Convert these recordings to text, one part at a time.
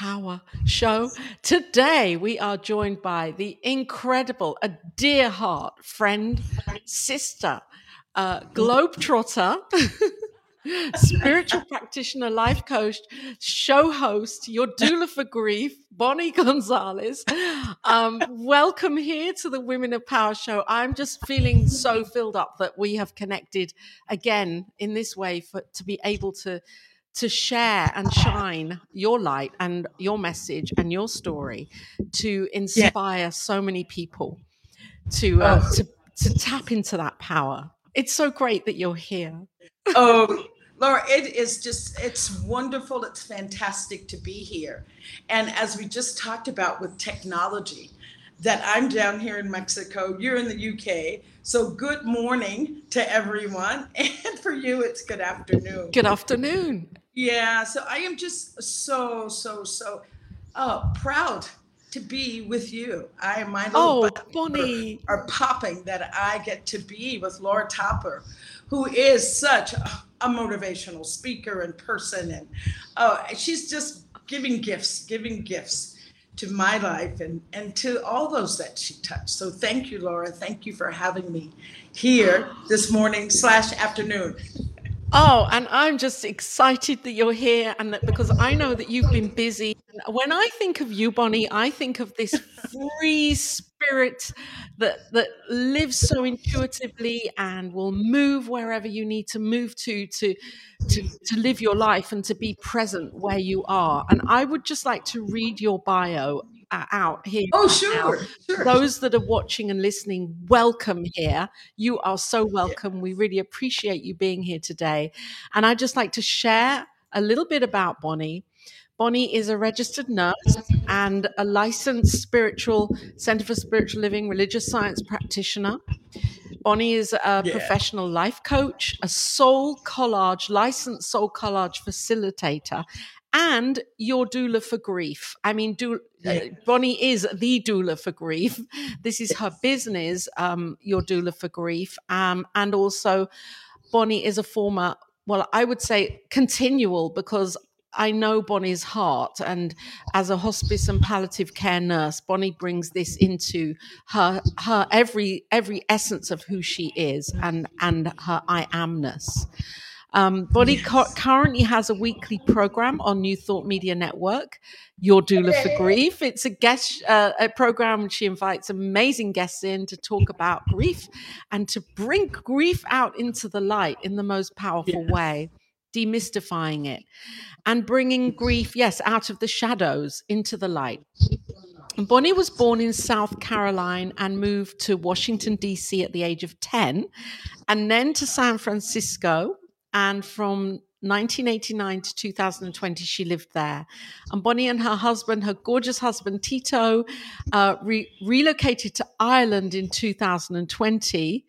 Power Show. Today, we are joined by the incredible, a dear heart friend, sister, uh, globetrotter, spiritual practitioner, life coach, show host, your doula for grief, Bonnie Gonzalez. Um, welcome here to the Women of Power show. I'm just feeling so filled up that we have connected again in this way for to be able to to share and shine your light and your message and your story to inspire yeah. so many people to uh, oh. to to tap into that power. It's so great that you're here. oh, Laura, it is just it's wonderful. It's fantastic to be here. And as we just talked about with technology, that I'm down here in Mexico, you're in the UK. So good morning to everyone. And for you, it's good afternoon. Good afternoon. Yeah, so I am just so, so, so uh, proud to be with you. I am my little oh, Bonnie are, are, popping that I get to be with Laura Topper, who is such a, a motivational speaker and person, and oh, she's just giving gifts, giving gifts to my life and and to all those that she touched. So thank you, Laura. Thank you for having me here this morning slash afternoon. Oh, and I'm just excited that you're here, and that because I know that you've been busy. When I think of you, Bonnie, I think of this free spirit that that lives so intuitively and will move wherever you need to move to to to to live your life and to be present where you are. And I would just like to read your bio out here. Oh, sure, sure. Those that are watching and listening, welcome here. You are so welcome. Yeah. We really appreciate you being here today. And I'd just like to share a little bit about Bonnie. Bonnie is a registered nurse and a licensed spiritual Center for Spiritual Living religious science practitioner. Bonnie is a yeah. professional life coach, a soul collage, licensed SoulCollage facilitator, and your doula for grief. I mean, do, uh, Bonnie is the doula for grief. This is her business, um, your doula for grief. Um, and also, Bonnie is a former, well, I would say continual because I know Bonnie's heart, and as a hospice and palliative care nurse, Bonnie brings this into her her every every essence of who she is and and her I amness. Um, Bonnie yes. co- currently has a weekly program on New Thought Media Network, Your Doula for Grief. It's a guest uh, a program she invites amazing guests in to talk about grief and to bring grief out into the light in the most powerful way, demystifying it and bringing grief, yes, out of the shadows into the light. Bonnie was born in South Carolina and moved to Washington, D.C. at the age of 10, and then to San Francisco and from 1989 to 2020, she lived there. And Bonnie and her husband, her gorgeous husband Tito, uh, re- relocated to Ireland in 2020,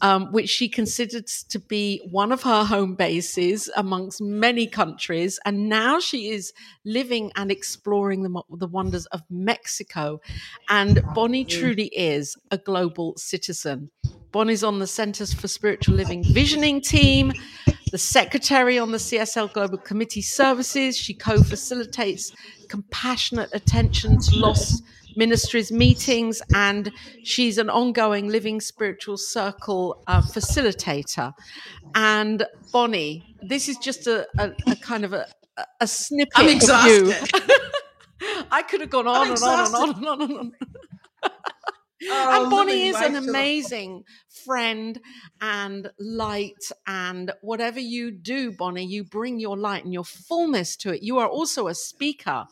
um, which she considered to be one of her home bases amongst many countries. And now she is living and exploring the, the wonders of Mexico. And Bonnie truly is a global citizen. Bonnie's on the Centers for Spiritual Living Visioning team the secretary on the CSL Global Committee Services. She co facilitates compassionate attention to lost ministries meetings, and she's an ongoing living spiritual circle uh, facilitator. And Bonnie, this is just a, a, a kind of a, a snippet I'm exhausted. I could have gone on and on and on and on and on. Oh, and Bonnie is an amazing friend and light. And whatever you do, Bonnie, you bring your light and your fullness to it. You are also a speaker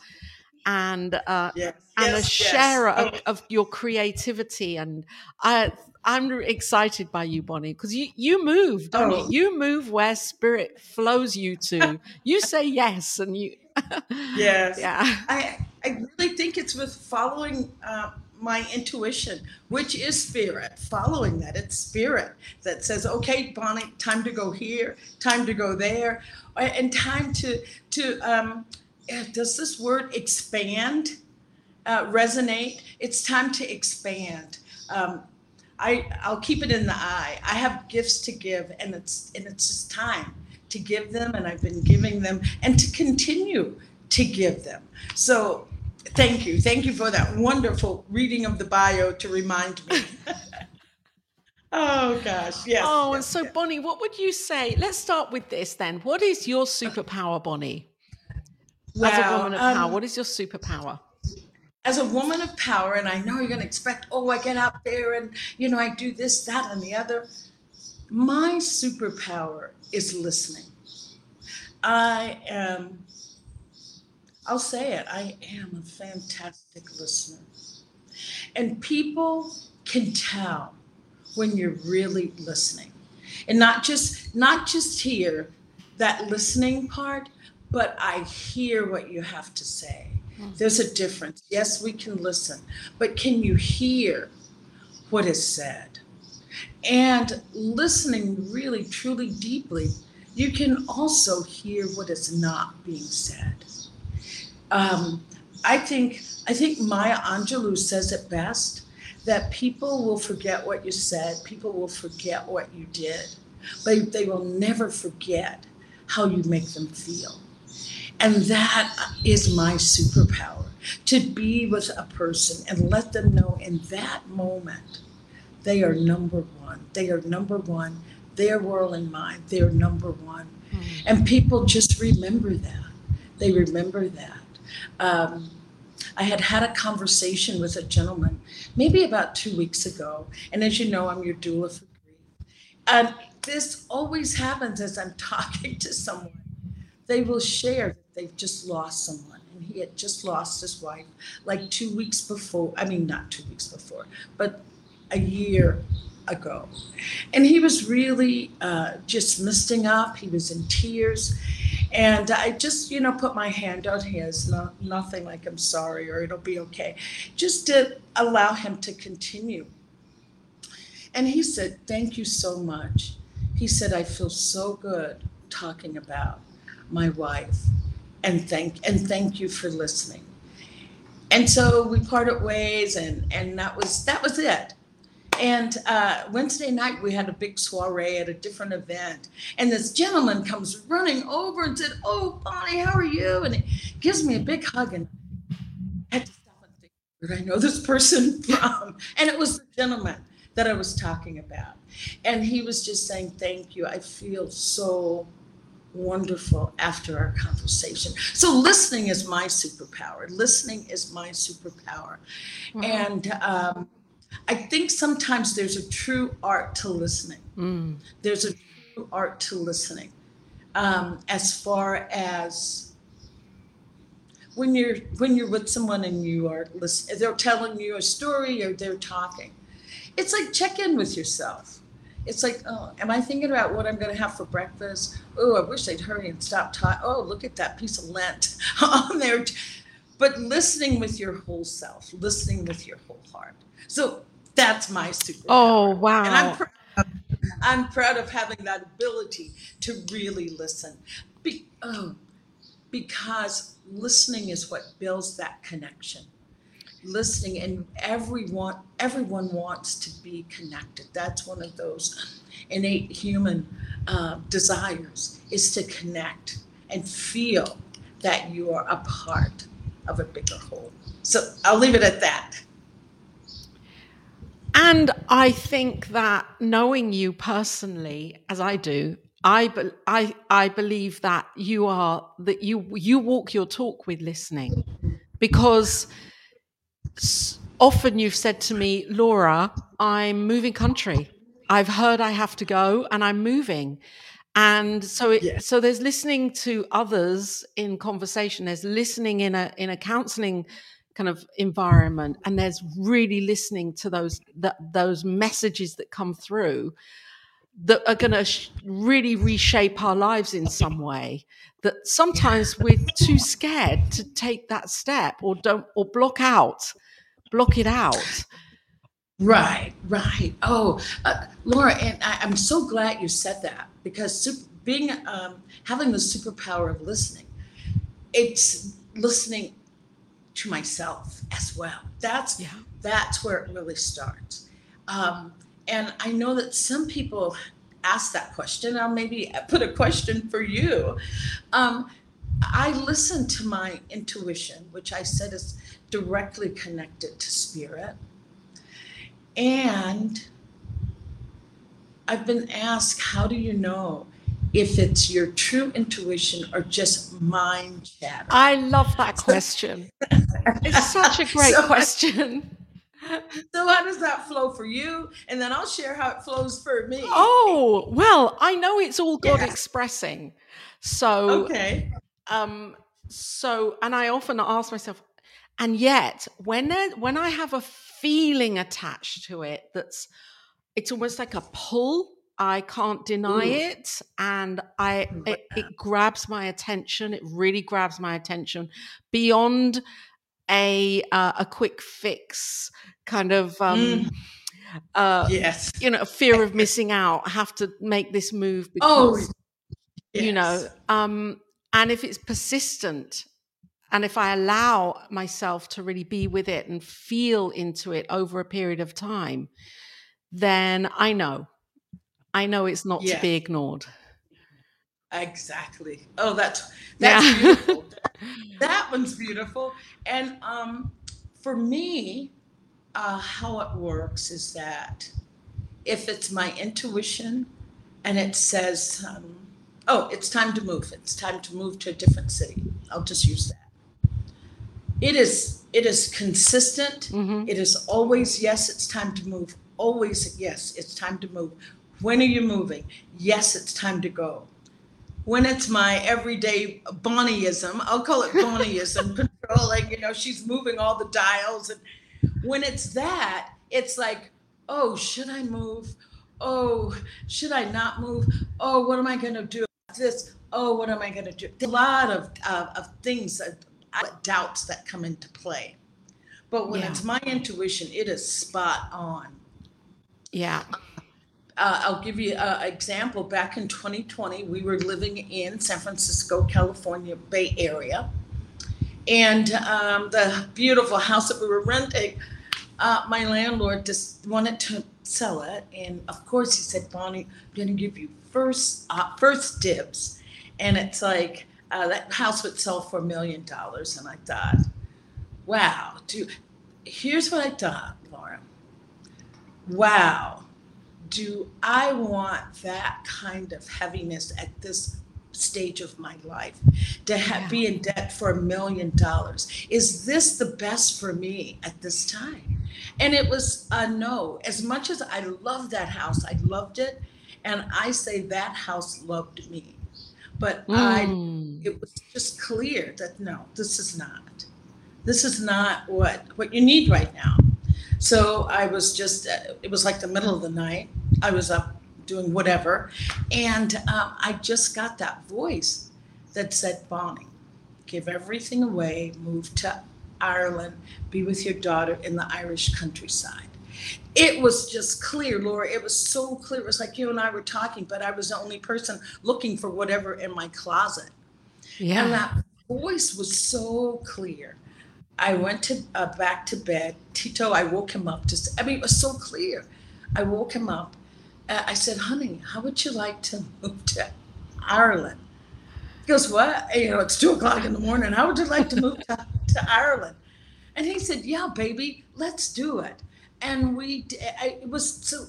and uh, yes, and yes, a sharer yes. of, of, your creativity. And I, I'm excited by you, Bonnie, because you you move, don't oh. you? You move where spirit flows you to. you say yes, and you. yes. Yeah. I I really think it's with following. Uh, my intuition, which is spirit, following that. It's spirit that says, okay, Bonnie, time to go here, time to go there, and time to, to um, does this word expand uh, resonate? It's time to expand. Um, I, I'll keep it in the eye. I have gifts to give, and it's and it's just time to give them, and I've been giving them, and to continue to give them. So thank you. Thank you for that wonderful reading of the bio to remind me. oh gosh. Yes. Oh, yes, and so yes. Bonnie, what would you say? Let's start with this then. What is your superpower, Bonnie? As a woman of um, power, what is your superpower? as a woman of power, and I know you're going to expect, oh, I get out there and, you know, I do this, that, and the other. My superpower is listening. I am, I'll say it, I am a fantastic listener. And people can tell when you're really listening. And not just not just hear that listening part, but I hear what you have to say. Mm. There's a difference. Yes, we can listen, but can you hear what is said? And listening really, truly deeply, you can also hear what is not being said. Um, I think I think Maya Angelou says it best that people will forget what you said, people will forget what you did, but they will never forget how you make them feel. And that is my superpower to be with a person and let them know in that moment they are number one. They are number one. Their world and mine, they're number one. Mm. And people just remember that. They remember that. Um, I had had a conversation with a gentleman maybe about two weeks ago. And as you know, I'm your doula for grief. And this always happens as I'm talking to someone. They will share that they've just lost someone. And he had just lost his wife like two weeks before. I mean, not two weeks before, but a year ago. And he was really uh, just misting up. He was in tears. And I just, you know, put my hand on his, no, nothing like I'm sorry or it'll be okay, just to allow him to continue. And he said, Thank you so much. He said, I feel so good talking about my wife and thank and thank you for listening. And so we parted ways and and that was that was it. And uh, Wednesday night, we had a big soiree at a different event. And this gentleman comes running over and said, Oh, Bonnie, how are you? And he gives me a big hug. And I had to stop and think, where did I know this person from? And it was the gentleman that I was talking about. And he was just saying, Thank you. I feel so wonderful after our conversation. So listening is my superpower. Listening is my superpower. And, um, I think sometimes there's a true art to listening. Mm. There's a true art to listening. Um, as far as when you're when you're with someone and you are listening, they're telling you a story or they're talking. It's like check in with yourself. It's like, oh, am I thinking about what I'm going to have for breakfast? Oh, I wish they'd hurry and stop talking. Oh, look at that piece of lint on there. But listening with your whole self, listening with your whole heart. So that's my superpower. Oh wow! And I'm proud, of, I'm proud of having that ability to really listen. Be, oh, because listening is what builds that connection. Listening, and everyone everyone wants to be connected. That's one of those innate human uh, desires is to connect and feel that you are a part of a bigger whole. So I'll leave it at that. And I think that knowing you personally, as I do, I, be, I, I believe that you are that you you walk your talk with listening, because often you've said to me, Laura, I'm moving country. I've heard I have to go, and I'm moving. And so, it, yeah. so there's listening to others in conversation. There's listening in a in a counseling kind of environment and there's really listening to those that those messages that come through that are going to sh- really reshape our lives in some way that sometimes we're too scared to take that step or don't or block out block it out. Right right. Oh uh, laura and I, am so glad you said that because super, being um, having the superpower of listening it's listening to myself as well. That's yeah. that's where it really starts. Um, and I know that some people ask that question. I'll maybe put a question for you. Um, I listen to my intuition, which I said is directly connected to spirit. And I've been asked, how do you know if it's your true intuition or just mind chatter? I love that question. it's such a great so, question. So how does that flow for you? And then I'll share how it flows for me. Oh, well, I know it's all God yes. expressing. So Okay. Um so and I often ask myself and yet when there, when I have a feeling attached to it that's it's almost like a pull I can't deny Ooh. it, and I it, it, grabs my attention. It really grabs my attention beyond a uh, a quick fix kind of um, mm. uh, yes, you know, fear of missing out. I have to make this move oh, because oh, yes. you know, um, and if it's persistent. And if I allow myself to really be with it and feel into it over a period of time, then I know I know it's not yeah. to be ignored. Exactly. Oh, that's that's yeah. beautiful. that one's beautiful. And um, for me, uh, how it works is that if it's my intuition and it says, um, "Oh, it's time to move. It's time to move to a different city," I'll just use that. It is. It is consistent. Mm-hmm. It is always yes. It's time to move. Always yes. It's time to move when are you moving? Yes, it's time to go. When it's my everyday Bonnieism, I'll call it Bonnieism, controlling, you know, she's moving all the dials. And when it's that, it's like, oh, should I move? Oh, should I not move? Oh, what am I going to do? This, oh, what am I going to do? There's a lot of, uh, of things, uh, doubts that come into play. But when yeah. it's my intuition, it is spot on. Yeah uh, I'll give you an example. Back in 2020, we were living in San Francisco, California, Bay Area. And um, the beautiful house that we were renting, uh, my landlord just wanted to sell it. And of course, he said, Bonnie, I'm going to give you first, uh, first dibs. And it's like, uh, that house would sell for a million dollars. And I thought, wow, dude, here's what I thought, Laura. Wow do I want that kind of heaviness at this stage of my life to have, yeah. be in debt for a million dollars? Is this the best for me at this time? And it was a no. As much as I loved that house, I loved it. And I say that house loved me. But mm. I, it was just clear that no, this is not. This is not what what you need right now. So I was just, it was like the middle of the night. I was up doing whatever. And um, I just got that voice that said, Bonnie, give everything away, move to Ireland, be with your daughter in the Irish countryside. It was just clear, Laura. It was so clear. It was like you and I were talking, but I was the only person looking for whatever in my closet. Yeah. And that voice was so clear. I went to uh, back to bed. Tito, I woke him up. Just, I mean, it was so clear. I woke him up. Uh, I said, "Honey, how would you like to move to Ireland?" He goes, "What? You know, it's two o'clock in the morning. How would you like to move to, to Ireland?" And he said, "Yeah, baby, let's do it." And we, I, it was so,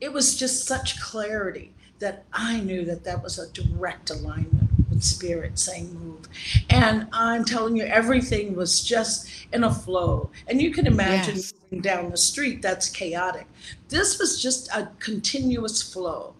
it was just such clarity that I knew that that was a direct alignment spirit saying move. And I'm telling you, everything was just in a flow. And you can imagine yes. down the street, that's chaotic. This was just a continuous flow.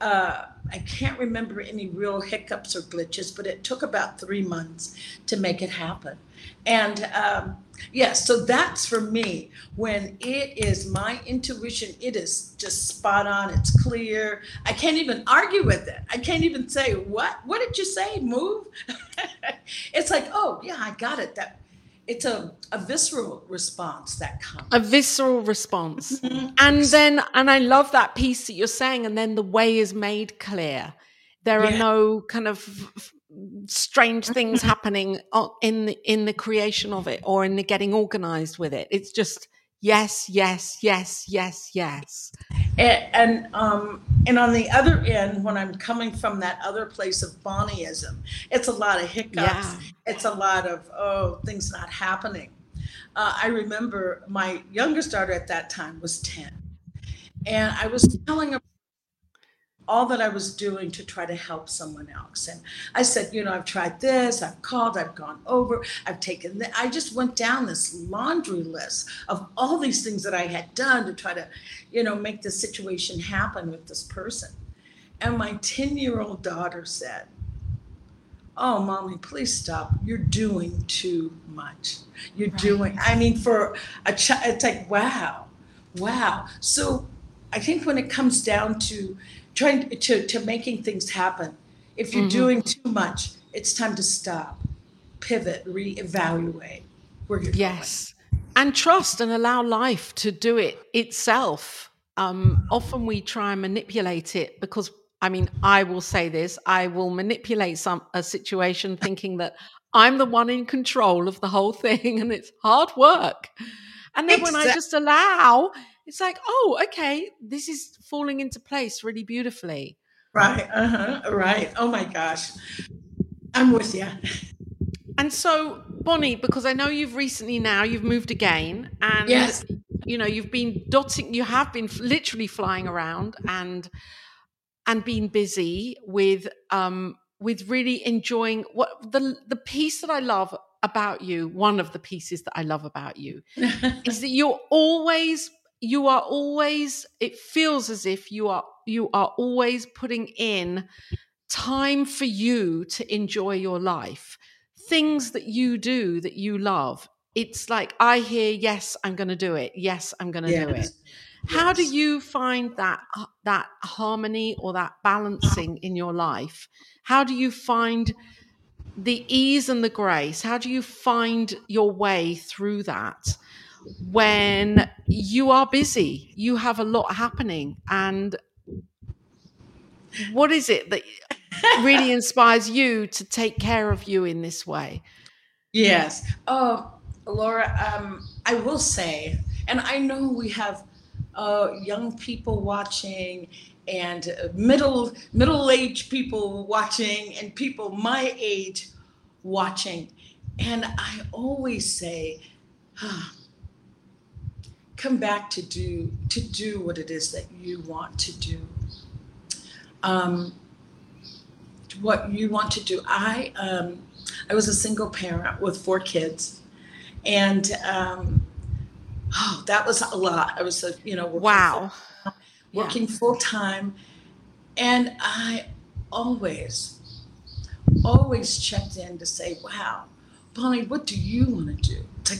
Uh, I can't remember any real hiccups or glitches, but it took about three months to make it happen. And um, yes, yeah, so that's for me when it is my intuition, it is just spot on, it's clear. I can't even argue with it. I can't even say, What? What did you say? Move? it's like, oh yeah, I got it. That it's a, a visceral response that comes. A visceral response. Mm-hmm. And then and I love that piece that you're saying, and then the way is made clear. There yeah. are no kind of strange things mm-hmm. happening in the, in the creation of it or in the getting organized with it. It's just yes, yes, yes, yes, yes. And and, um, and on the other end, when I'm coming from that other place of Bonnieism, it's a lot of hiccups. Yeah. It's a lot of oh things not happening. Uh, I remember my youngest daughter at that time was ten, and I was telling her all that I was doing to try to help someone else. And I said, you know, I've tried this, I've called, I've gone over, I've taken, the, I just went down this laundry list of all these things that I had done to try to, you know, make the situation happen with this person. And my 10 year old daughter said, Oh, mommy, please stop. You're doing too much. You're right. doing, I mean, for a child, it's like, wow, wow. So I think when it comes down to trying to, to making things happen. If you're mm-hmm. doing too much, it's time to stop, pivot, reevaluate where you're going. yes. Going. And trust and allow life to do it itself. Um, often we try and manipulate it because I mean, I will say this, I will manipulate some a situation thinking that I'm the one in control of the whole thing and it's hard work. And then exactly. when I just allow it's like, oh, okay, this is falling into place really beautifully. Right. Uh huh. Right. Oh my gosh. I'm with you. And so, Bonnie, because I know you've recently now you've moved again, and yes. you know you've been dotting, you have been literally flying around and and being busy with um with really enjoying what the the piece that I love about you. One of the pieces that I love about you is that you're always you are always it feels as if you are you are always putting in time for you to enjoy your life. Things that you do that you love. It's like i hear yes i'm going to do it. Yes i'm going to yes. do it. How do you find that uh, that harmony or that balancing in your life? How do you find the ease and the grace? How do you find your way through that when you are busy, you have a lot happening. And what is it that really inspires you to take care of you in this way? Yes. Oh, Laura, um, I will say, and I know we have uh, young people watching and middle middle aged people watching and people my age watching and i always say ah, come back to do to do what it is that you want to do. Um, what you want to do. I um, i was a single parent with four kids and um, oh that was a lot. I was a you know working wow. full, working yeah. full-time and i always always checked in to say wow bonnie what do you want to do? To,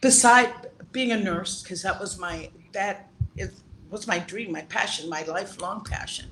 beside being a nurse because that was my that is, was my dream, my passion, my lifelong passion.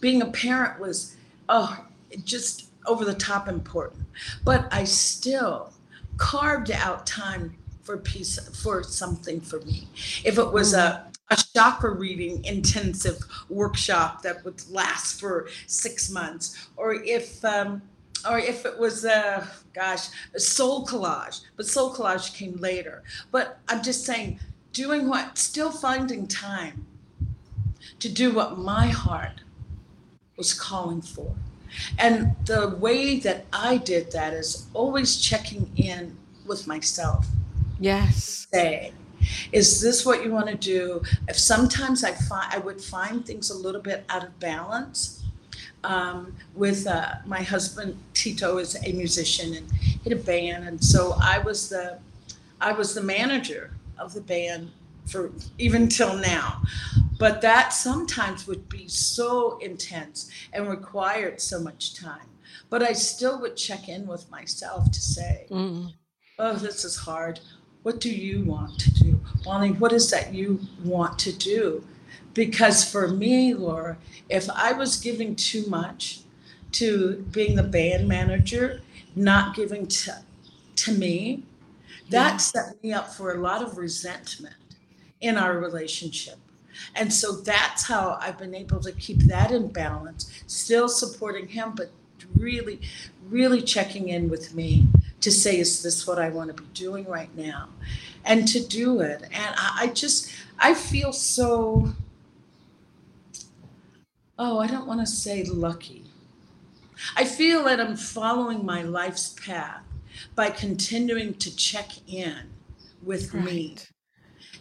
Being a parent was oh just over the top important, but I still carved out time for peace for something for me. If it was a a chakra reading intensive workshop that would last for six months, or if um, or if it was a gosh a SoulCollage but SoulCollage came later. But i'm just saying doing what still finding time to do what my heart was calling for. And the way that i did that is always checking in with myself. Yes. Say is this what you want to do? If sometimes i find i would find things a little bit out of balance um, with uh, my husband Tito is a musician and he had a band, and so I was the I was the manager of the band for even till now. But that sometimes would be so intense and required so much time. But I still would check in with myself to say, mm. "Oh, this is hard. What do you want to do, Bonnie? What is that you want to do?" Because for me, Laura, if I was giving too much to being the band manager, not giving to, to me, that yeah. set me up for a lot of resentment in our relationship. And so that's how I've been able to keep that in balance, still supporting him, but really, really checking in with me to say, is this what I want to be doing right now? And to do it. And I, I just, I feel so oh, I don't want to say lucky. I feel that I'm following my life's path by continuing to check in with right. me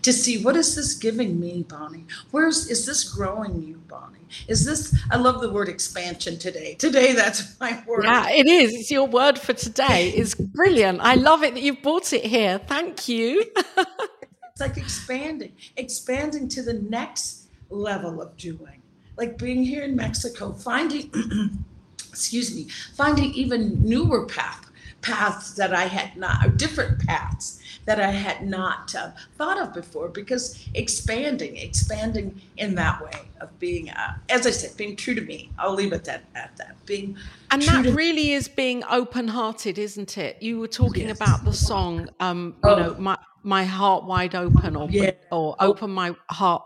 to see what is this giving me, Bonnie? Where's is this growing you, Bonnie? Is this I love the word expansion today. Today that's my word. Yeah, it is. It's your word for today. It's brilliant. I love it that you've brought it here. Thank you. it's like expanding, expanding to the next level of doing. Like being here in Mexico, finding excuse me, finding even newer path paths that I had not, or different paths that I had not uh, thought of before because expanding, expanding in that way of being, uh, as I said, being true to me. I'll leave it at, at that. Being and that really is being open-hearted, isn't it? You were talking yes. about the song, um, you oh. know, my my heart wide open, or yeah. or open my heart.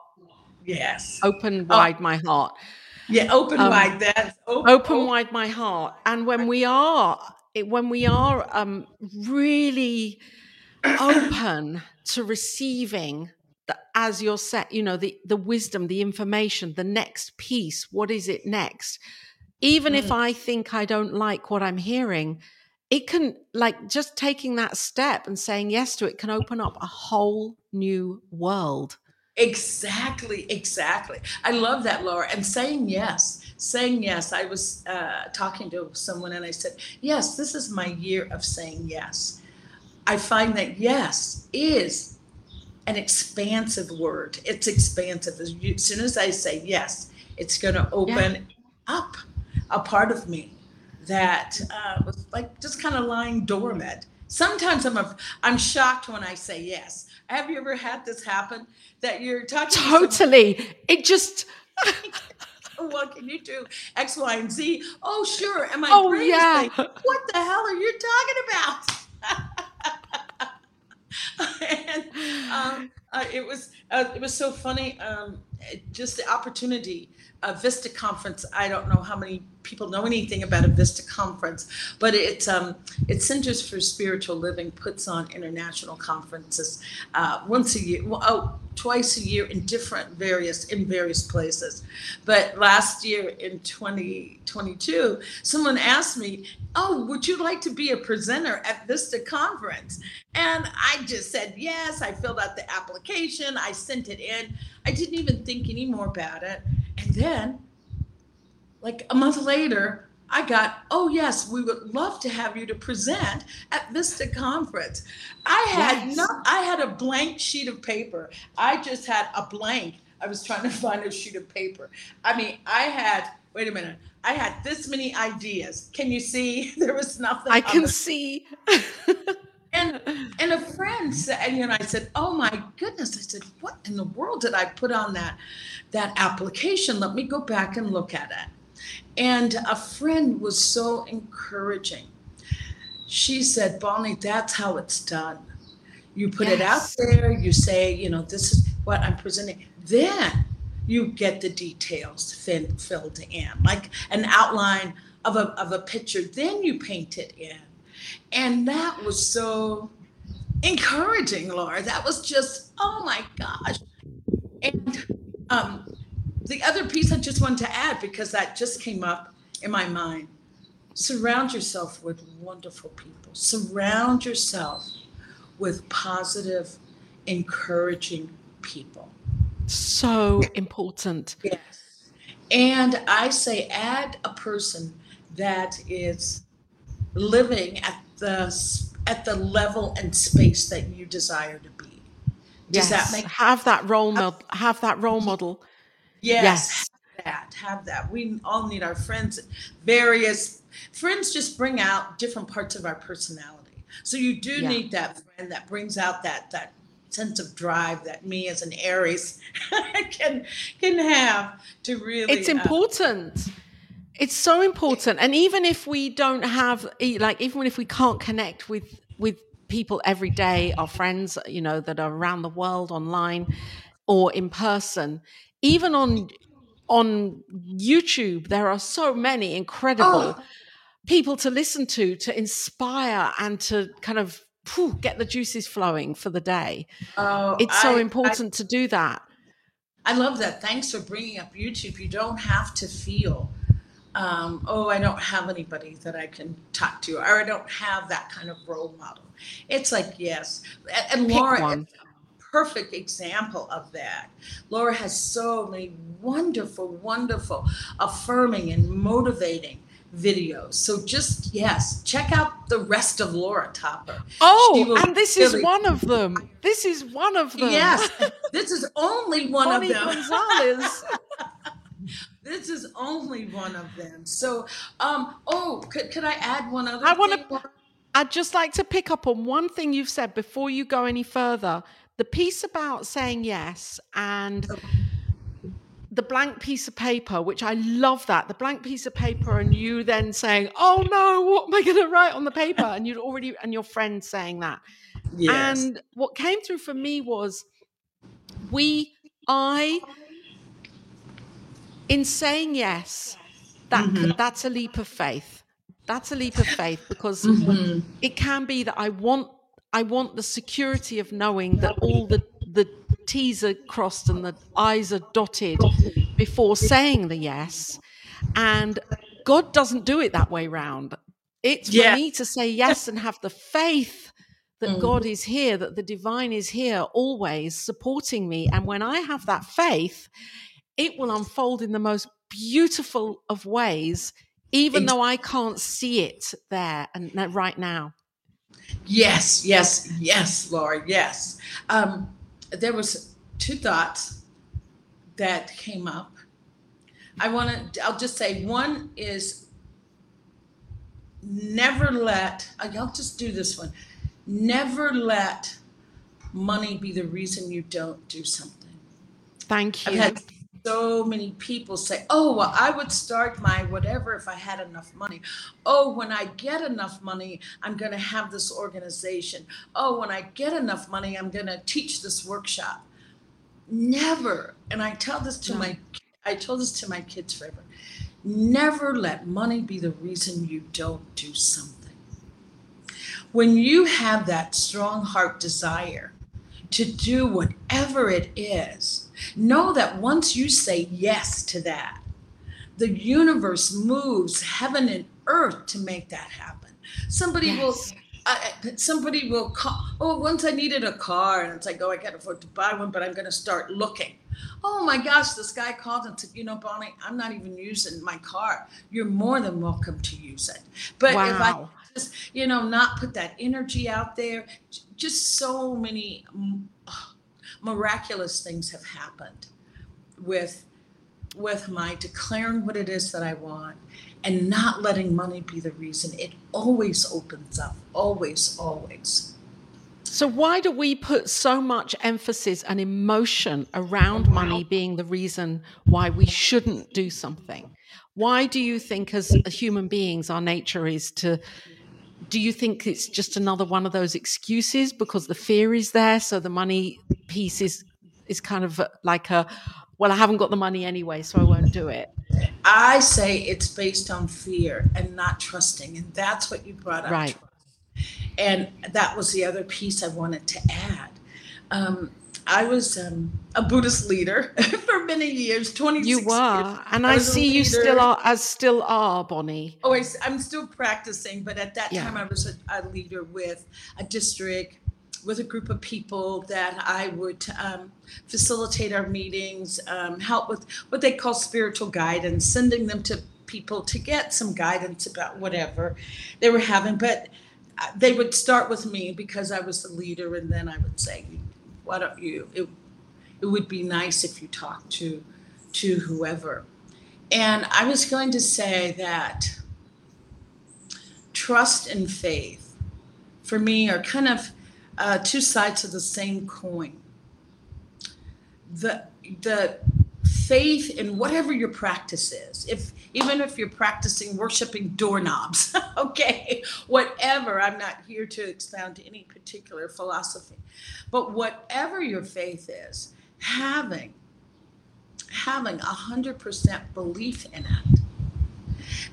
Yes. Open oh. wide oh. my heart. Yeah, open um, wide. That open, open wide my heart. And when we are, when we are um, really open to receiving the, as you're set, you know, the, the wisdom, the information, the next piece. What is it next? Even mm. if I think I don't like what I'm hearing, it can, like, just taking that step and saying yes to it can open up a whole new world. Exactly, exactly. I love that, Laura. And saying yes, saying yes. I was uh, talking to someone and I said, Yes, this is my year of saying yes. I find that yes is an expansive word. It's expansive. As, you, as soon as I say yes, it's going to open yeah. up a part of me that uh, was like just kind of lying dormant. Sometimes I'm a, I'm shocked when I say yes. Have you ever had this happen that you're talking? Totally. To it just. what can you do? X, Y, and Z. Oh, sure. And my oh, yeah. Like, what the hell are you talking about? and um, uh, it was uh, it was so funny. Um, just the opportunity. A Vista conference. I don't know how many people know anything about a Vista conference, but it's um, it Centers for Spiritual Living puts on international conferences uh, once a year. Oh, twice a year in different various in various places. But last year in 2022, someone asked me, "Oh, would you like to be a presenter at Vista conference?" And I just said yes. I filled out the application. I sent it in. I didn't even think any more about it. And then, like a month later, I got, oh yes, we would love to have you to present at Vista Conference. I had yes. not, I had a blank sheet of paper. I just had a blank. I was trying to find a sheet of paper. I mean, I had, wait a minute, I had this many ideas. Can you see? There was nothing. I can see. and and a friend said, and you know, I said, "Oh my goodness!" I said, "What in the world did I put on that that application? Let me go back and look at it." And a friend was so encouraging. She said, Bonnie, that's how it's done. You put yes. it out there, you say, you know, this is what I'm presenting. Then you get the details filled in, like an outline of a, of a picture. Then you paint it in. And that was so encouraging, Laura. That was just, oh my gosh. And um, the other piece I just wanted to add, because that just came up in my mind surround yourself with wonderful people, surround yourself with positive, encouraging people. So important. Yes. And I say, add a person that is living at the at the level and space that you desire to be. Does yes. that make have that role model? Have that role model Yes. yes. That have that. We all need our friends. Various friends just bring out different parts of our personality. So you do yeah. need that friend that brings out that that sense of drive that me as an Aries can can have to really. It's uh, important. It's so important, and even if we don't have, like, even if we can't connect with with people every day, our friends, you know, that are around the world online or in person, even on on YouTube, there are so many incredible oh. people to listen to, to inspire, and to kind of whew, get the juices flowing for the day. Oh, it's so I, important I, to do that. I love that. Thanks for bringing up YouTube. You don't have to feel, um, oh, I don't have anybody that I can talk to, or I don't have that kind of role model. It's like, yes. And, and Laura, perfect example of that. Laura has so many wonderful, wonderful, affirming and motivating videos. So just yes, check out the rest of Laura Topper. Oh, and this really, is one of them. This is one of them. Yes, this is only one Bonnie of them. Gonzalez. this is only one of them. So, um, oh, could, could I add one other? I want to. I'd just like to pick up on one thing you've said before you go any further. The piece about saying yes and. The blank piece of paper, which I love that the blank piece of paper, and you then saying, "Oh no, what am I going to write on the paper?" and you'd already and your friend saying that. Yes. And what came through for me was, we, I, in saying yes, that mm-hmm. that's a leap of faith. That's a leap of faith because mm-hmm. it can be that I want I want the security of knowing that all the the T's are crossed and the I's are dotted before saying the yes. And God doesn't do it that way round. It's for yeah. me to say yes and have the faith that mm. God is here, that the divine is here always supporting me. And when I have that faith, it will unfold in the most beautiful of ways, even though I can't see it there and right now. Yes, yes, yes, Laura, yes. Um, there was two thoughts that came up. I want to, I'll just say one is never let, I'll just do this one. Never let money be the reason you don't do something. Thank you. I've had so many people say, oh, well, I would start my whatever if I had enough money. Oh, when I get enough money, I'm going to have this organization. Oh, when I get enough money, I'm going to teach this workshop. Never, and I tell this to no. my, I told this to my kids forever. Never let money be the reason you don't do something. When you have that strong heart desire to do whatever it is, Know that once you say yes to that, the universe moves heaven and earth to make that happen. Somebody yes. will I, somebody will call. Oh, once I needed a car, and it's like, oh, I can't afford to buy one, but I'm going to start looking. Oh my gosh, this guy called and said, you know, Bonnie, I'm not even using my car. You're more than welcome to use it. But wow. if I just, you know, not put that energy out there, just so many miraculous things have happened with with my declaring what it is that I want and not letting money be the reason. It always opens up, always, always. So, why do we put so much emphasis and emotion around money being the reason why we shouldn't do something? Why do you think, as human beings, our nature is to? Do you think it's just another one of those excuses because the fear is there? So the money piece is is kind of like a well, I haven't got the money anyway, so I won't do it. I say it's based on fear and not trusting, and that's what you brought up. Right. And that was the other piece I wanted to add. Um, I was um, a Buddhist leader for many years, 26 You were, years. and I, I see you still are, as still are, Bonnie. Oh, I, am still practicing, but at that yeah. time I was a, a leader with a district with a group of people that I would um, facilitate our meetings, um, help with what they call spiritual guidance, sending them to people to get some guidance about whatever they were having. But uh, they would start with me because I was the leader, and then I would say, "Why don't you?" It, it would be nice if you talked to to whoever. And I was going to say that trust and faith for me are kind of uh, two sides of the same coin. The the faith in whatever your practice is, if even if you're practicing worshiping doorknobs, okay, whatever. I'm not here to expound any particular philosophy, but whatever your faith is, having having a hundred percent belief in it,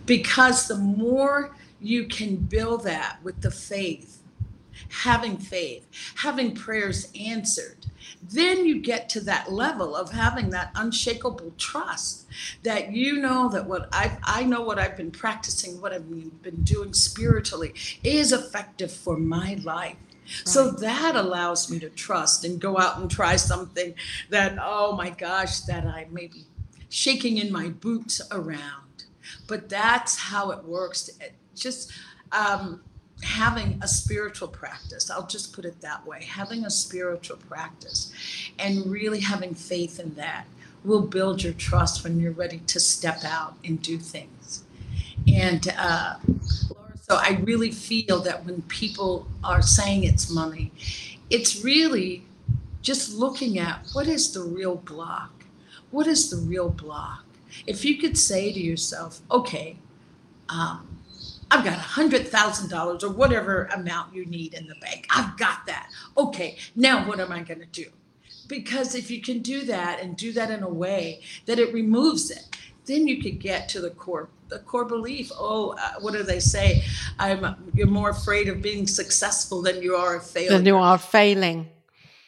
because the more you can build that with the faith having faith, having prayers answered, then you get to that level of having that unshakable trust that you know that what I I know what I've been practicing, what I've been doing spiritually is effective for my life. Right. So that allows me to trust and go out and try something that, oh my gosh, that I may be shaking in my boots around. But that's how it works. Just um, having a spiritual practice, I'll just put it that way having a spiritual practice and really having faith in that will build your trust when you're ready to step out and do things. And uh, so I really feel that when people are saying it's money, it's really just looking at what is the real block? What is the real block? If you could say to yourself, okay, um, I've got a hundred thousand dollars or whatever amount you need in the bank. I've got that. Okay, now what am I going to do? Because if you can do that and do that in a way that it removes it, then you could get to the core the core belief. Oh, uh, what do they say? I'm you're more afraid of being successful than you are of failing. Than you are failing.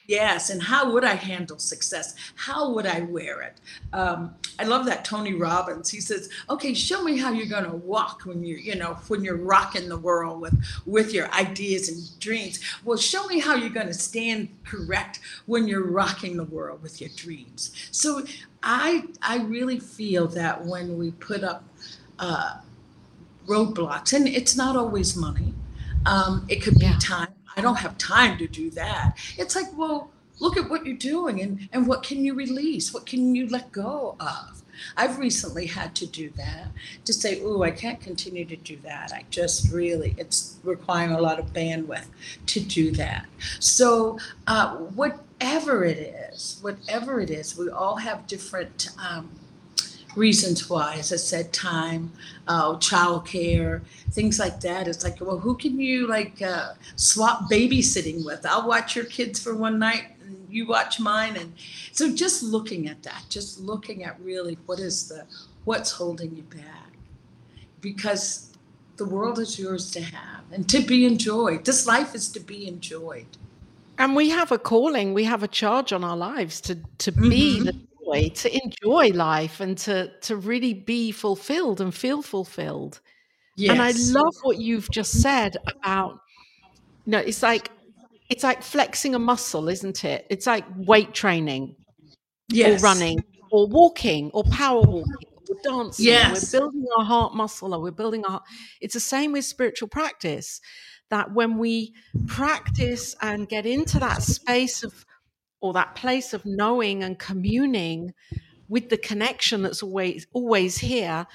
Yes, and how would I handle success? How would I wear it? Um, I love that Tony Robbins. He says, "Okay, show me how you're going to walk when you're, you know, when you're rocking the world with with your ideas and dreams. Well, show me how you're going to stand correct when you're rocking the world with your dreams." So, I I really feel that when we put up uh, roadblocks, and it's not always money. Um, it could be yeah. time I don't have time to do that. It's like, well, look at what you're doing and, and what can you release? What can you let go of? I've recently had to do that to say, oh, I can't continue to do that. I just really, it's requiring a lot of bandwidth to do that. So, uh, whatever it is, whatever it is, we all have different um, reasons why. As I said, time, uh, childcare, things like that. It's like, well, who can you like uh, swap babysitting with? I'll watch your kids for one night and you watch mine. And so just looking at that, just looking at really what is the, what's holding you back. Because the world is yours to have and to be enjoyed. This life is to be enjoyed. And we have a calling, we have a charge on our lives to to be mm-hmm. the joy, to enjoy life and to to really be fulfilled and feel fulfilled. Yes. And I love what you've just mm-hmm. said about you know, it's like it's like flexing a muscle, isn't it? It's like weight training yes. or running or walking or power walking or dancing. Yes. We're building our heart muscle or we're building our it's the same with spiritual practice that when we practice and get into that space of or that place of knowing and communing with the connection that's always always here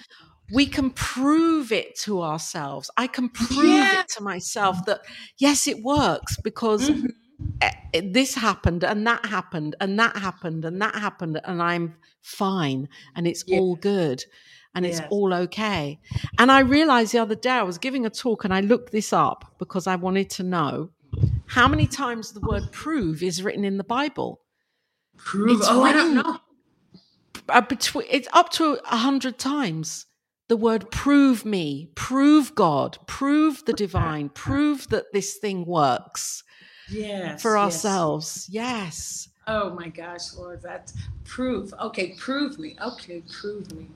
we can prove it to ourselves i can prove yeah. it to myself that yes it works because mm-hmm. this happened and that happened and that happened and that happened and i'm fine and it's yeah. all good and it's all okay and i realized the other day i was giving a talk and i looked this up because i wanted to know how many times the word prove is written in the Bible? Prove? It's oh, I don't know. Between, it's up to a hundred times. The word prove me, prove God, prove the divine, prove that this thing works. Yes. For ourselves. Yes. Oh my gosh, Lord, that's prove. Okay, prove me. Okay, prove me.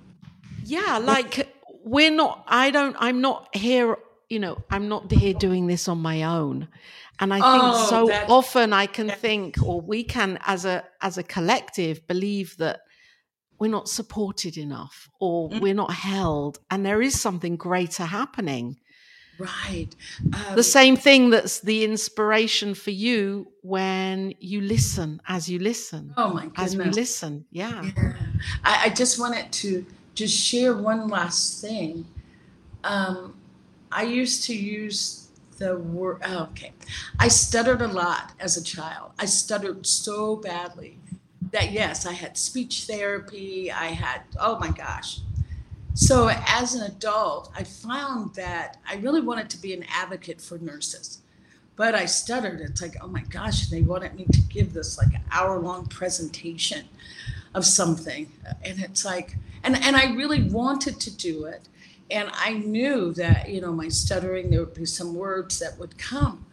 Yeah, like we're not, I don't, I'm not here, you know, I'm not here doing this on my own. And I think oh, so often I can think, or we can, as a as a collective, believe that we're not supported enough, or mm-hmm. we're not held, and there is something greater happening. Right. Um, the same thing that's the inspiration for you when you listen, as you listen. Oh my goodness. As we listen, yeah. yeah. I, I, just wanted to just share one last thing. Um, I used to use the word. Oh, okay. I stuttered a lot as a child. I stuttered so badly that, yes, I had speech therapy. I had, oh my gosh. So as an adult, I found that I really wanted to be an advocate for nurses. But I stuttered. It's like, oh my gosh, they wanted me to give this like hour long presentation of something. And it's like, and, and I really wanted to do it and I knew that, you know, my stuttering, there would be some words that would come.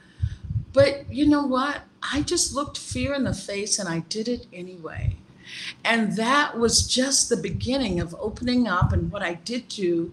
But you know what? I just looked fear in the face and I did it anyway. And that was just the beginning of opening up. And what I did do,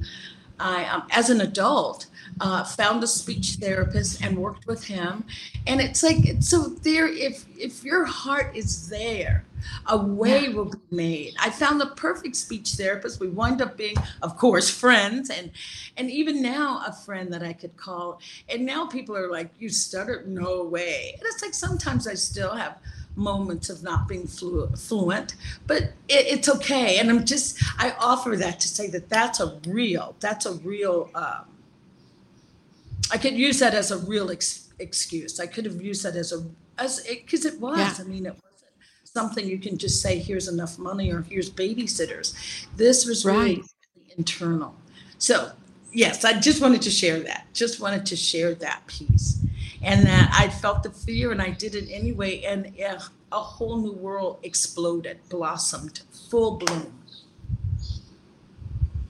I, um, as an adult, uh, found a speech therapist and worked with him. And it's like, so there, if if your heart is there, a way yeah. will be made. I found the perfect speech therapist. We wind up being, of course, friends, and and even now a friend that I could call. And now people are like, "You stutter? No way!" And it's like sometimes I still have moments of not being flu- fluent, but it, it's okay. And I'm just I offer that to say that that's a real that's a real. Um, I could use that as a real ex- excuse. I could have used that as a as because it, it, was. Yeah. I mean, it wasn't something you can just say, "Here's enough money" or "Here's babysitters." This was really right. internal. So yes, I just wanted to share that. Just wanted to share that piece, and that I felt the fear, and I did it anyway, and a whole new world exploded, blossomed, full bloom.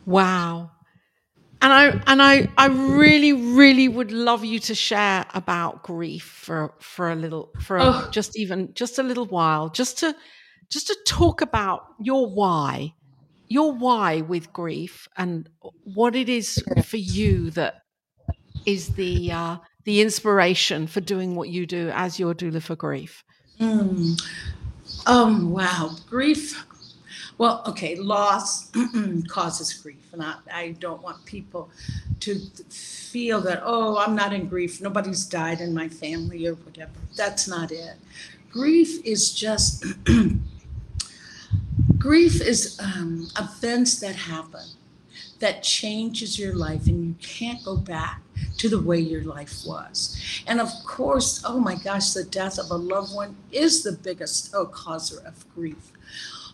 Wow and I and I I really really would love you to share about grief for for a little for a, oh. just even just a little while just to just to talk about your why your why with grief and what it is for you that is the uh, the inspiration for doing what you do as your doula for grief. Mm. Um, wow, grief well, okay, loss causes grief, and I, I don't want people to feel that, oh, I'm not in grief, nobody's died in my family or whatever. That's not it. Grief is just, grief is um, events that happen that changes your life and you can't go back to the way your life was. And of course, oh my gosh, the death of a loved one is the biggest oh, causer of grief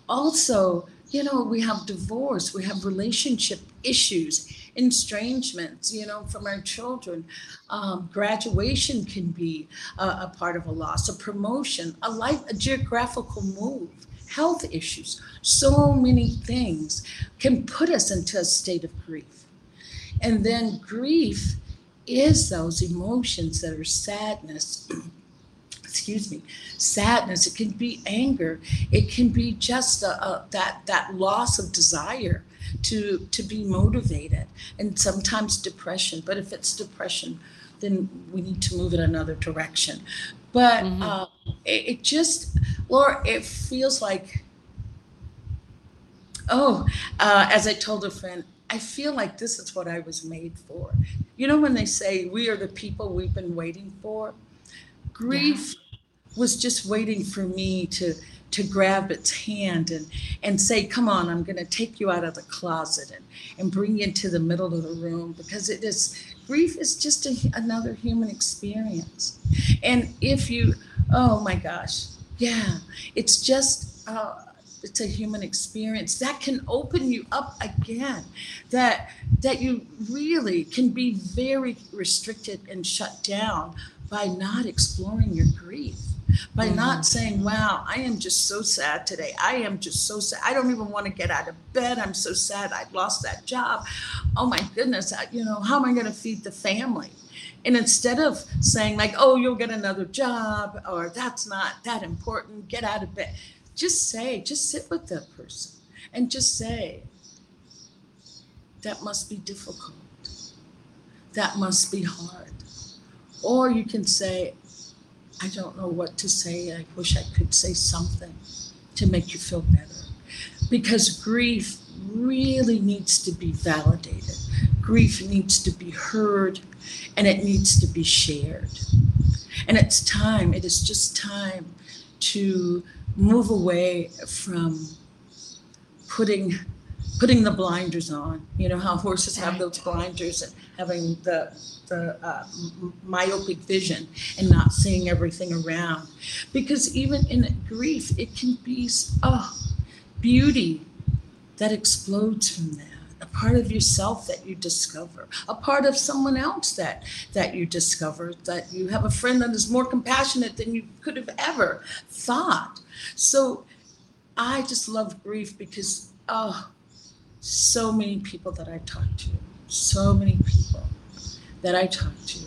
also, you know, we have divorce, we have relationship issues, estrangements, you know, from our children. Um, graduation can be a, a part of a loss, a promotion, a life, a geographical move, health issues. So many things can put us into a state of grief. And then grief is those emotions that are sadness excuse me, sadness. It can be anger. It can be just a, a, that that loss of desire to to be motivated, and sometimes depression. But if it's depression, then we need to move in another direction. But mm-hmm. uh, it, it just, laura it feels like, oh, uh, as I told a friend, I feel like this is what I was made for. You know, when they say we are the people we've been waiting for, grief was just waiting for me to to grab its hand and and say come on i'm going to take you out of the closet and and bring you into the middle of the room because it is grief is just a, another human experience. And if you oh my gosh yeah it's just uh, it's a human experience that can open you up again that that you really can be very restricted and shut down by not exploring your grief by mm-hmm. not saying, wow, I am just so sad today. I am just so sad. I don't even want to get out of bed. I'm so sad. I lost that job. Oh my goodness. I, you know, how am I going to feed the family? And instead of saying, like, oh, you'll get another job or that's not that important, get out of bed, just say, just sit with that person and just say, that must be difficult. That must be hard. Or you can say, I don't know what to say. I wish I could say something to make you feel better. Because grief really needs to be validated, grief needs to be heard, and it needs to be shared. And it's time, it is just time to move away from putting putting the blinders on. You know how horses have those blinders and having the the uh, myopic vision and not seeing everything around. Because even in grief, it can be oh, beauty that explodes from that. Part of yourself that you discover, a part of someone else that that you discover, that you have a friend that is more compassionate than you could have ever thought. So I just love grief because oh, so many people that I talk to, so many people that I talk to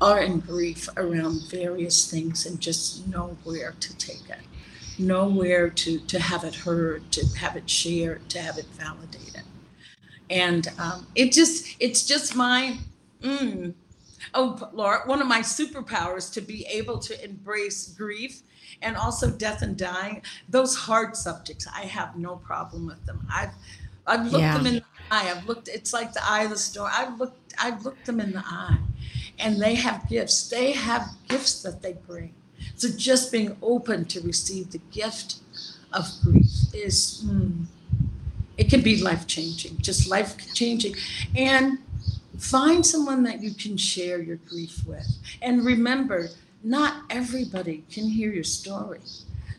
are in grief around various things and just know where to take it, know where to, to have it heard, to have it shared, to have it validated. And um, it just, it's just my, mm, oh, Laura, one of my superpowers to be able to embrace grief and also death and dying. Those hard subjects, I have no problem with them. I've, I've looked yeah. them in the eye. I've looked, it's like the eye of the storm. I've looked, I've looked them in the eye and they have gifts. They have gifts that they bring. So just being open to receive the gift of grief is, mm, it can be life changing, just life changing. And find someone that you can share your grief with. And remember, not everybody can hear your story.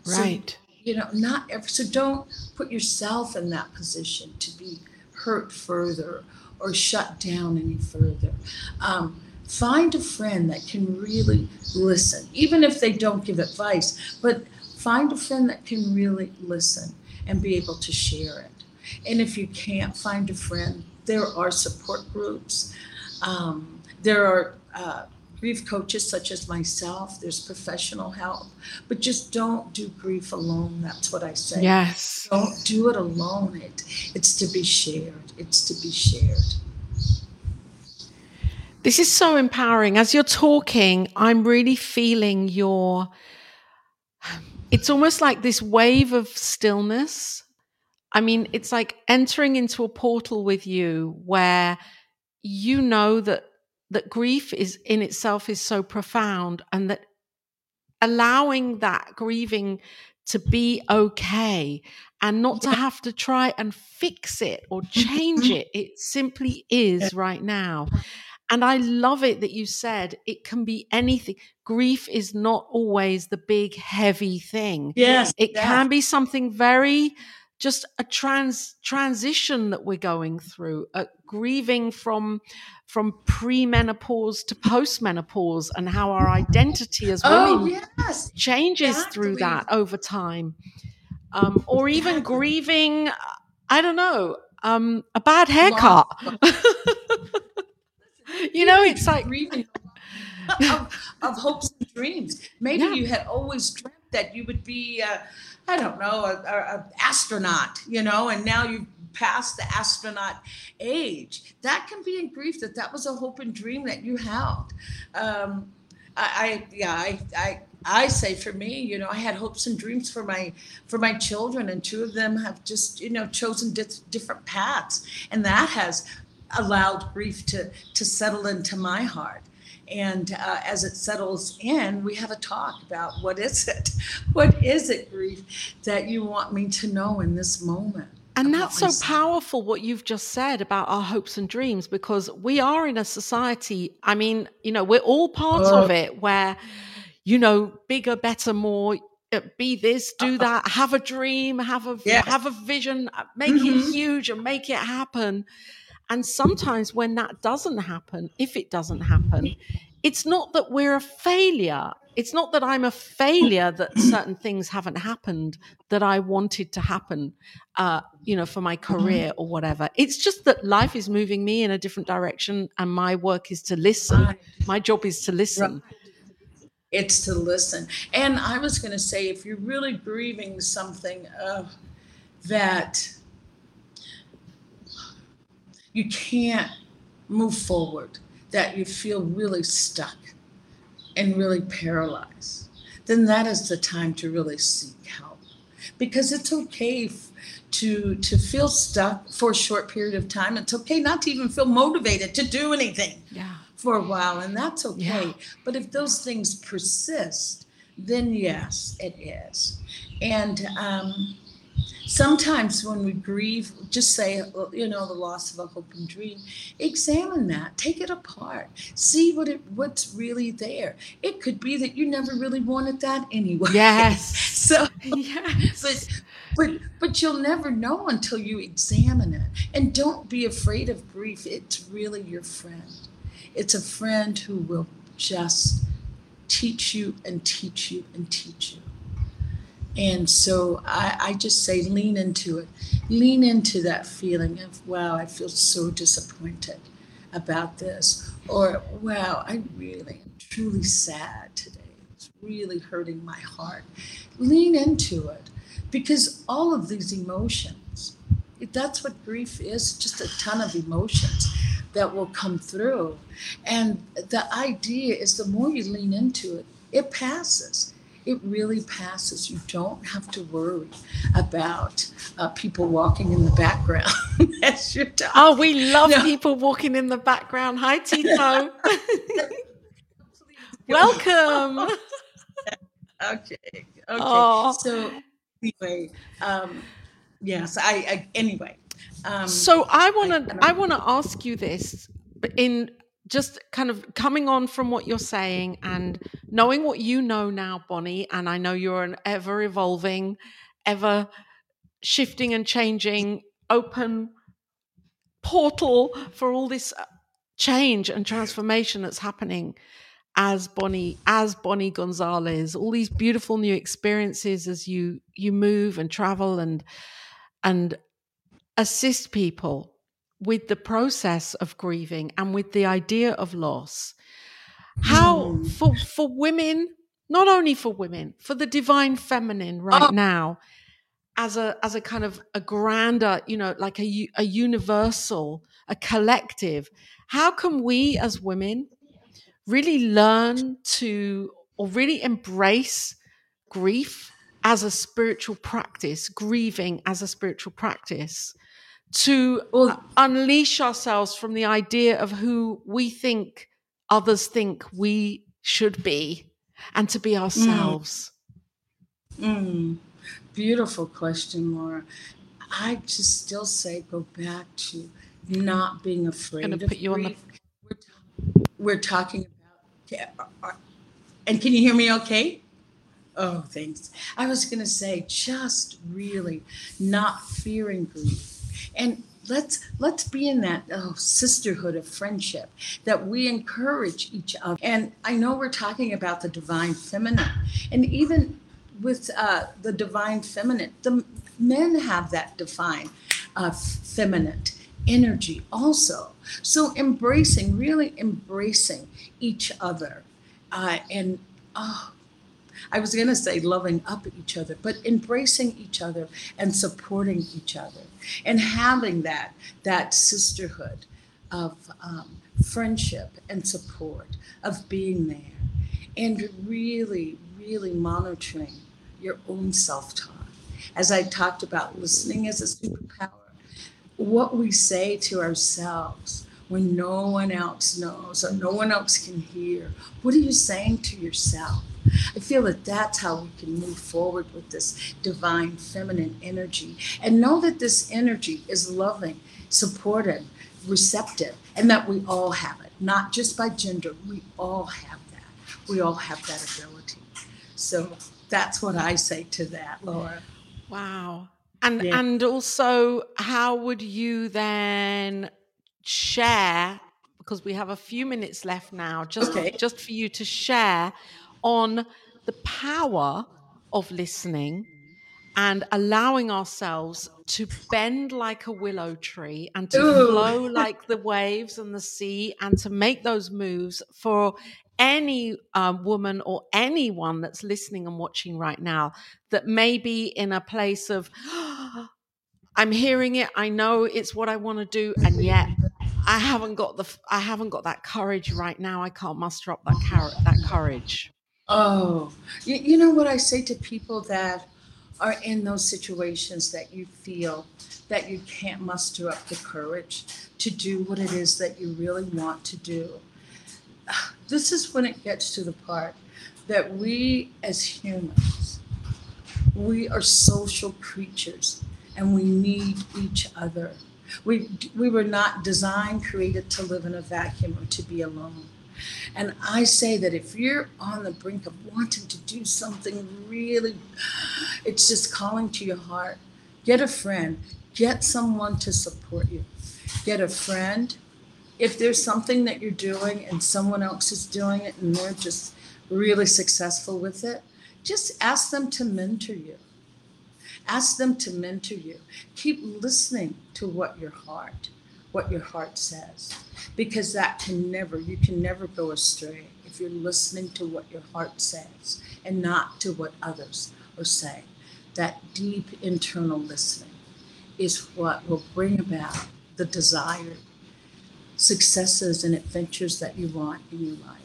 Right. So, you know, not every, so don't put yourself in that position to be hurt further or shut down any further. Um, find a friend that can really listen, even if they don't give advice, but find a friend that can really listen and be able to share it. And if you can't find a friend, there are support groups. Um, there are uh, grief coaches such as myself. There's professional help, but just don't do grief alone. That's what I say. Yes. Don't do it alone. It, it's to be shared. It's to be shared. This is so empowering. As you're talking, I'm really feeling your. It's almost like this wave of stillness. I mean, it's like entering into a portal with you where you know that that grief is in itself is so profound and that allowing that grieving to be okay and not to have to try and fix it or change it it simply is right now and I love it that you said it can be anything. Grief is not always the big, heavy thing. Yes. It can be something very just a trans transition that we're going through, a grieving from from premenopause to postmenopause and how our identity as oh, women oh, yes. changes exactly. through that over time. Um, or even grieving, I don't know, um, a bad haircut. you know, it's like grieving of, of, hopes and dreams. Maybe yeah. you had always dreamt that you would be, uh, I don't know, an astronaut, you know, and now you've passed the astronaut age. That can be in grief that that was a hope and dream that you held. Um, I, I, yeah, I, I, I say for me, you know, I had hopes and dreams for my for my children, and two of them have just, you know, chosen di- different paths, and that has allowed grief to to settle into my heart and uh, as it settles in we have a talk about what is it what is it grief that you want me to know in this moment and that's so powerful what you've just said about our hopes and dreams because we are in a society i mean you know we're all part uh, of it where you know bigger better more uh, be this do that have a dream have a yes. have a vision uh, make mm-hmm. it huge and make it happen and sometimes when that doesn't happen, if it doesn't happen, it's not that we're a failure. It's not that I'm a failure that certain things haven't happened that I wanted to happen, uh, you know, for my career or whatever. It's just that life is moving me in a different direction, and my work is to listen. My job is to listen. It's to listen. And I was going to say, if you're really grieving something uh, that you can't move forward, that you feel really stuck and really paralyzed, then that is the time to really seek help. Because it's okay to to feel stuck for a short period of time. It's okay not to even feel motivated to do anything yeah. for a while, and that's okay. Yeah. But if those things persist, then yes, it is. And um, Sometimes when we grieve, just say, you know, the loss of a hope and dream, examine that, take it apart, see what it what's really there. It could be that you never really wanted that anyway. Yes. so yes. but but but you'll never know until you examine it. And don't be afraid of grief. It's really your friend. It's a friend who will just teach you and teach you and teach you. And so I, I just say lean into it. Lean into that feeling of, wow, I feel so disappointed about this. or wow, I really am truly sad today. It's really hurting my heart. Lean into it because all of these emotions, that's what grief is just a ton of emotions that will come through. And the idea is the more you lean into it, it passes. It really passes. You don't have to worry about uh, people walking in the background as you're talking. Oh, we love no. people walking in the background. Hi, Tito. Welcome. okay. Okay. Oh. So anyway, um, yes, I, I anyway. Um, so I want to I, I want to ask you this in just kind of coming on from what you're saying and knowing what you know now, Bonnie, and I know you're an ever evolving, ever shifting and changing, open portal for all this uh, change and transformation that's happening as Bonnie as Bonnie Gonzalez, all these beautiful new experiences as you you move and travel and and assist people with the process of grieving and with the idea of loss. How mm. for for women, not only for women, for the divine feminine right oh. now, as a as a kind of a grander, you know, like a a universal, a collective. How can we as women really learn to or really embrace grief as a spiritual practice, grieving as a spiritual practice? To well, unleash ourselves from the idea of who we think others think we should be and to be mm. ourselves? Mm. Mm. Beautiful question, Laura. I just still say go back to not being afraid. I'm to put you grief. on the. We're, we're talking about, uh, and can you hear me okay? Oh, thanks. I was going to say just really not fearing grief and let's let's be in that oh, sisterhood of friendship that we encourage each other. And i know we're talking about the divine feminine. And even with uh, the divine feminine the men have that divine uh, feminine energy also. So embracing really embracing each other uh, and oh I was going to say loving up each other, but embracing each other and supporting each other and having that that sisterhood of um, friendship and support of being there and really really monitoring your own self-talk. As i talked about listening as a superpower. What we say to ourselves when no one else knows or no one else can hear what are you saying to yourself I feel that that's how we can move forward with this divine feminine energy and know that this energy is loving, supportive, receptive, and that we all have it, not just by gender. We all have that. We all have that ability. So that's what I say to that, Laura. Wow. And yeah. and also how would you then share because we have a few minutes left now just okay. just for you to share on the power of listening and allowing ourselves to bend like a willow tree and to Ooh. flow like the waves and the sea and to make those moves for any um, woman or anyone that's listening and watching right now that may be in a place of i'm hearing it. I know it's what i want to do and yet i haven't got the i haven't got that courage right now. I can't muster up that car- that courage Oh, you, you know what I say to people that are in those situations that you feel that you can't muster up the courage to do what it is that you really want to do. This is when it gets to the part that we as humans, we are social creatures and we need each other. We, we were not designed, created to live in a vacuum or to be alone. And I say that if you're on the brink of wanting to do something really, it's just calling to your heart, get a friend, get someone to support you. Get a friend. If there's something that you're doing and someone else is doing it and they're just really successful with it, just ask them to mentor you. Ask them to mentor you. Keep listening to what your heart what your heart says because that can never, you can never go astray if you're listening to what your heart says and not to what others are saying. That deep internal listening is what will bring about the desired successes and adventures that you want in your life.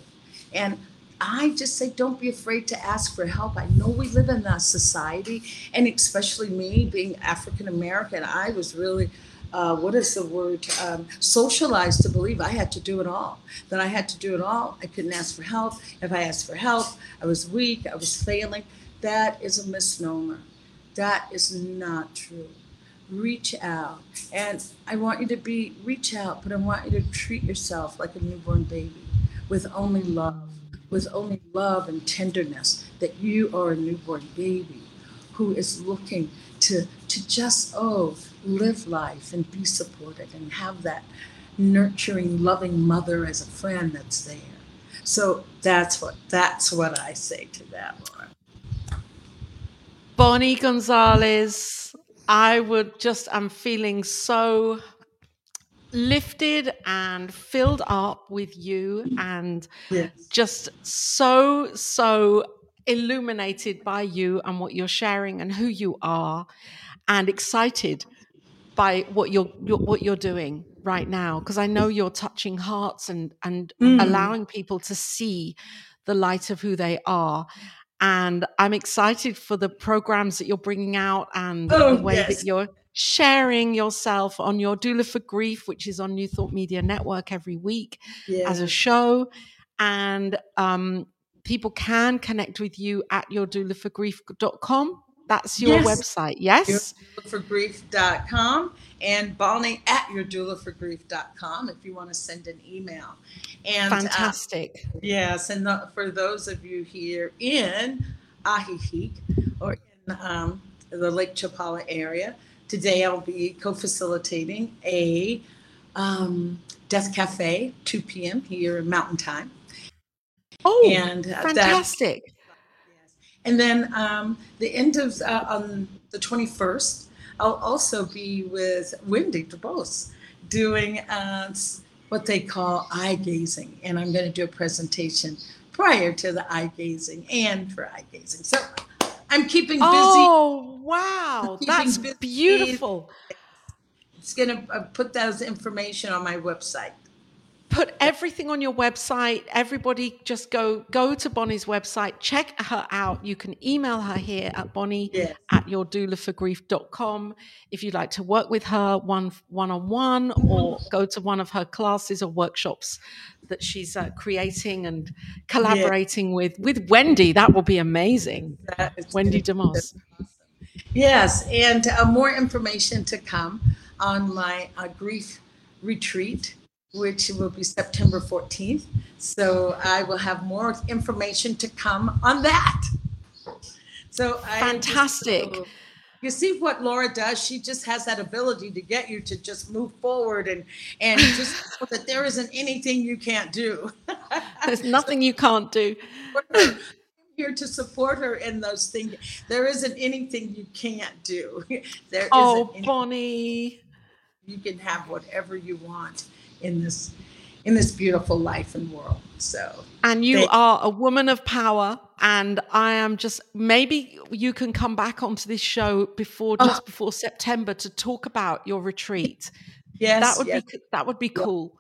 And I just say, don't be afraid to ask for help. I know we live in a society, and especially me being African American, I was really uh, what is the word, um, socialized to believe I had to do it all, that I had to do it all. I couldn't ask for help. If I asked for help, I was weak, I was failing. That is a misnomer. That is not true. Reach out. And I want you to be, reach out, but I want you to treat yourself like a newborn baby with only love, with only love and tenderness that you are a newborn baby who is looking to, to just, oh, live life and be supported and have that nurturing, loving mother as a friend that's there. So that's what that's what I say to that, Laura. Bonnie Gonzalez, I would just I'm feeling so lifted and filled up with you and yes. just so so illuminated by you and what you're sharing and who you are and excited by what you're, you're what you're doing right now because I know you're touching hearts and and mm. allowing people to see the light of who they are. And I'm excited for the programs that you're bringing out and oh, the way yes. that you're sharing yourself on your Doula for Grief, which is on New Thought Media Network every week yeah. as a show. And um, people can connect with you at your doulaforgrief.com that's your yes. website, yes? Doulaforgrief.com and Bonnie at your doulaforgrief.com if you want to send an email. And uh, fantastic. Uh, yes, and the, for those of you here in Ajijic or in um, the Lake Chapala area, today I'll be co-facilitating a um, Death Cafe, 2 p.m. here in Mountain Time. Oh, and uh, fantastic! And then um, the end of uh, on the 21st, I'll also be with Wendy DuBose doing uh, what they call eye gazing. And I'm going to do a presentation prior to the eye gazing and for eye gazing. So I'm keeping busy. Oh, wow. That's busy. beautiful. It's going to uh, put those information on my website put everything on your website. Everybody just go go to Bonnie's website, check her out. You can email her here at Bonnie yes. at your doulaforgrief.com if you'd like to work with her one one on one or go to one of her classes or workshops that she's uh, creating and collaborating yes. with with Wendy. That will be amazing. Wendy DeMoss. Yes, and uh, more information to come on my uh, grief retreat which will be September 14th. So I will have more information to come on that. So fantastic. Just, you see what Laura does? She just has that ability to get you to just move forward and and just that there isn't anything you can't do. There's nothing you can't do. I'm here to support her in those things. There isn't anything you can't do. There oh, Bonnie. You can have whatever you want in this in this beautiful life and world. So And you are a woman of power and I am just maybe you can come back onto this show before just oh. before September to talk about your retreat. Yes. That would yes. be that would be cool.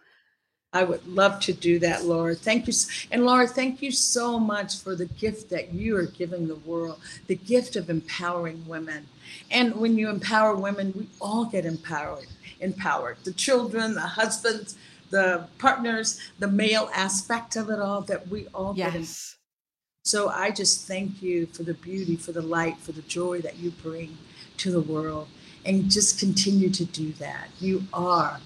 I would love to do that, Laura. Thank you. And Laura, thank you so much for the gift that you are giving the world, the gift of empowering women. And when you empower women, we all get empowered empowered the children, the husbands, the partners, the male aspect of it all that we all yes. get. In. So I just thank you for the beauty, for the light, for the joy that you bring to the world and just continue to do that. You are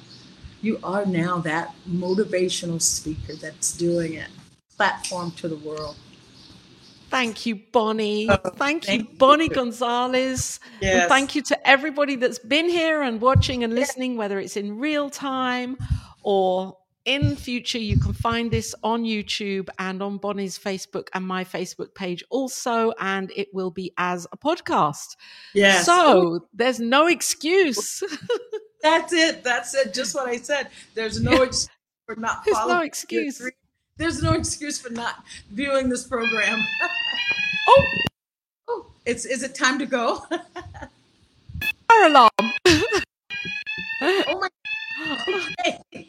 you are now that motivational speaker that's doing it platform to the world. Thank you, Bonnie. Oh, thank, thank, you, Bonnie you. Gonzalez. Yes. And thank you to everybody that's been here and watching and listening, whether it's in real time or in future. You can find this on YouTube and on Bonnie's Facebook and my Facebook page also, and it will be as a podcast. Yes. So there's no excuse. That's it. That's it. Just what I said. There's no excuse for not There's no excuse. There's no excuse for not viewing this program. oh. oh, it's is it time to go? Alarm. oh my. Okay.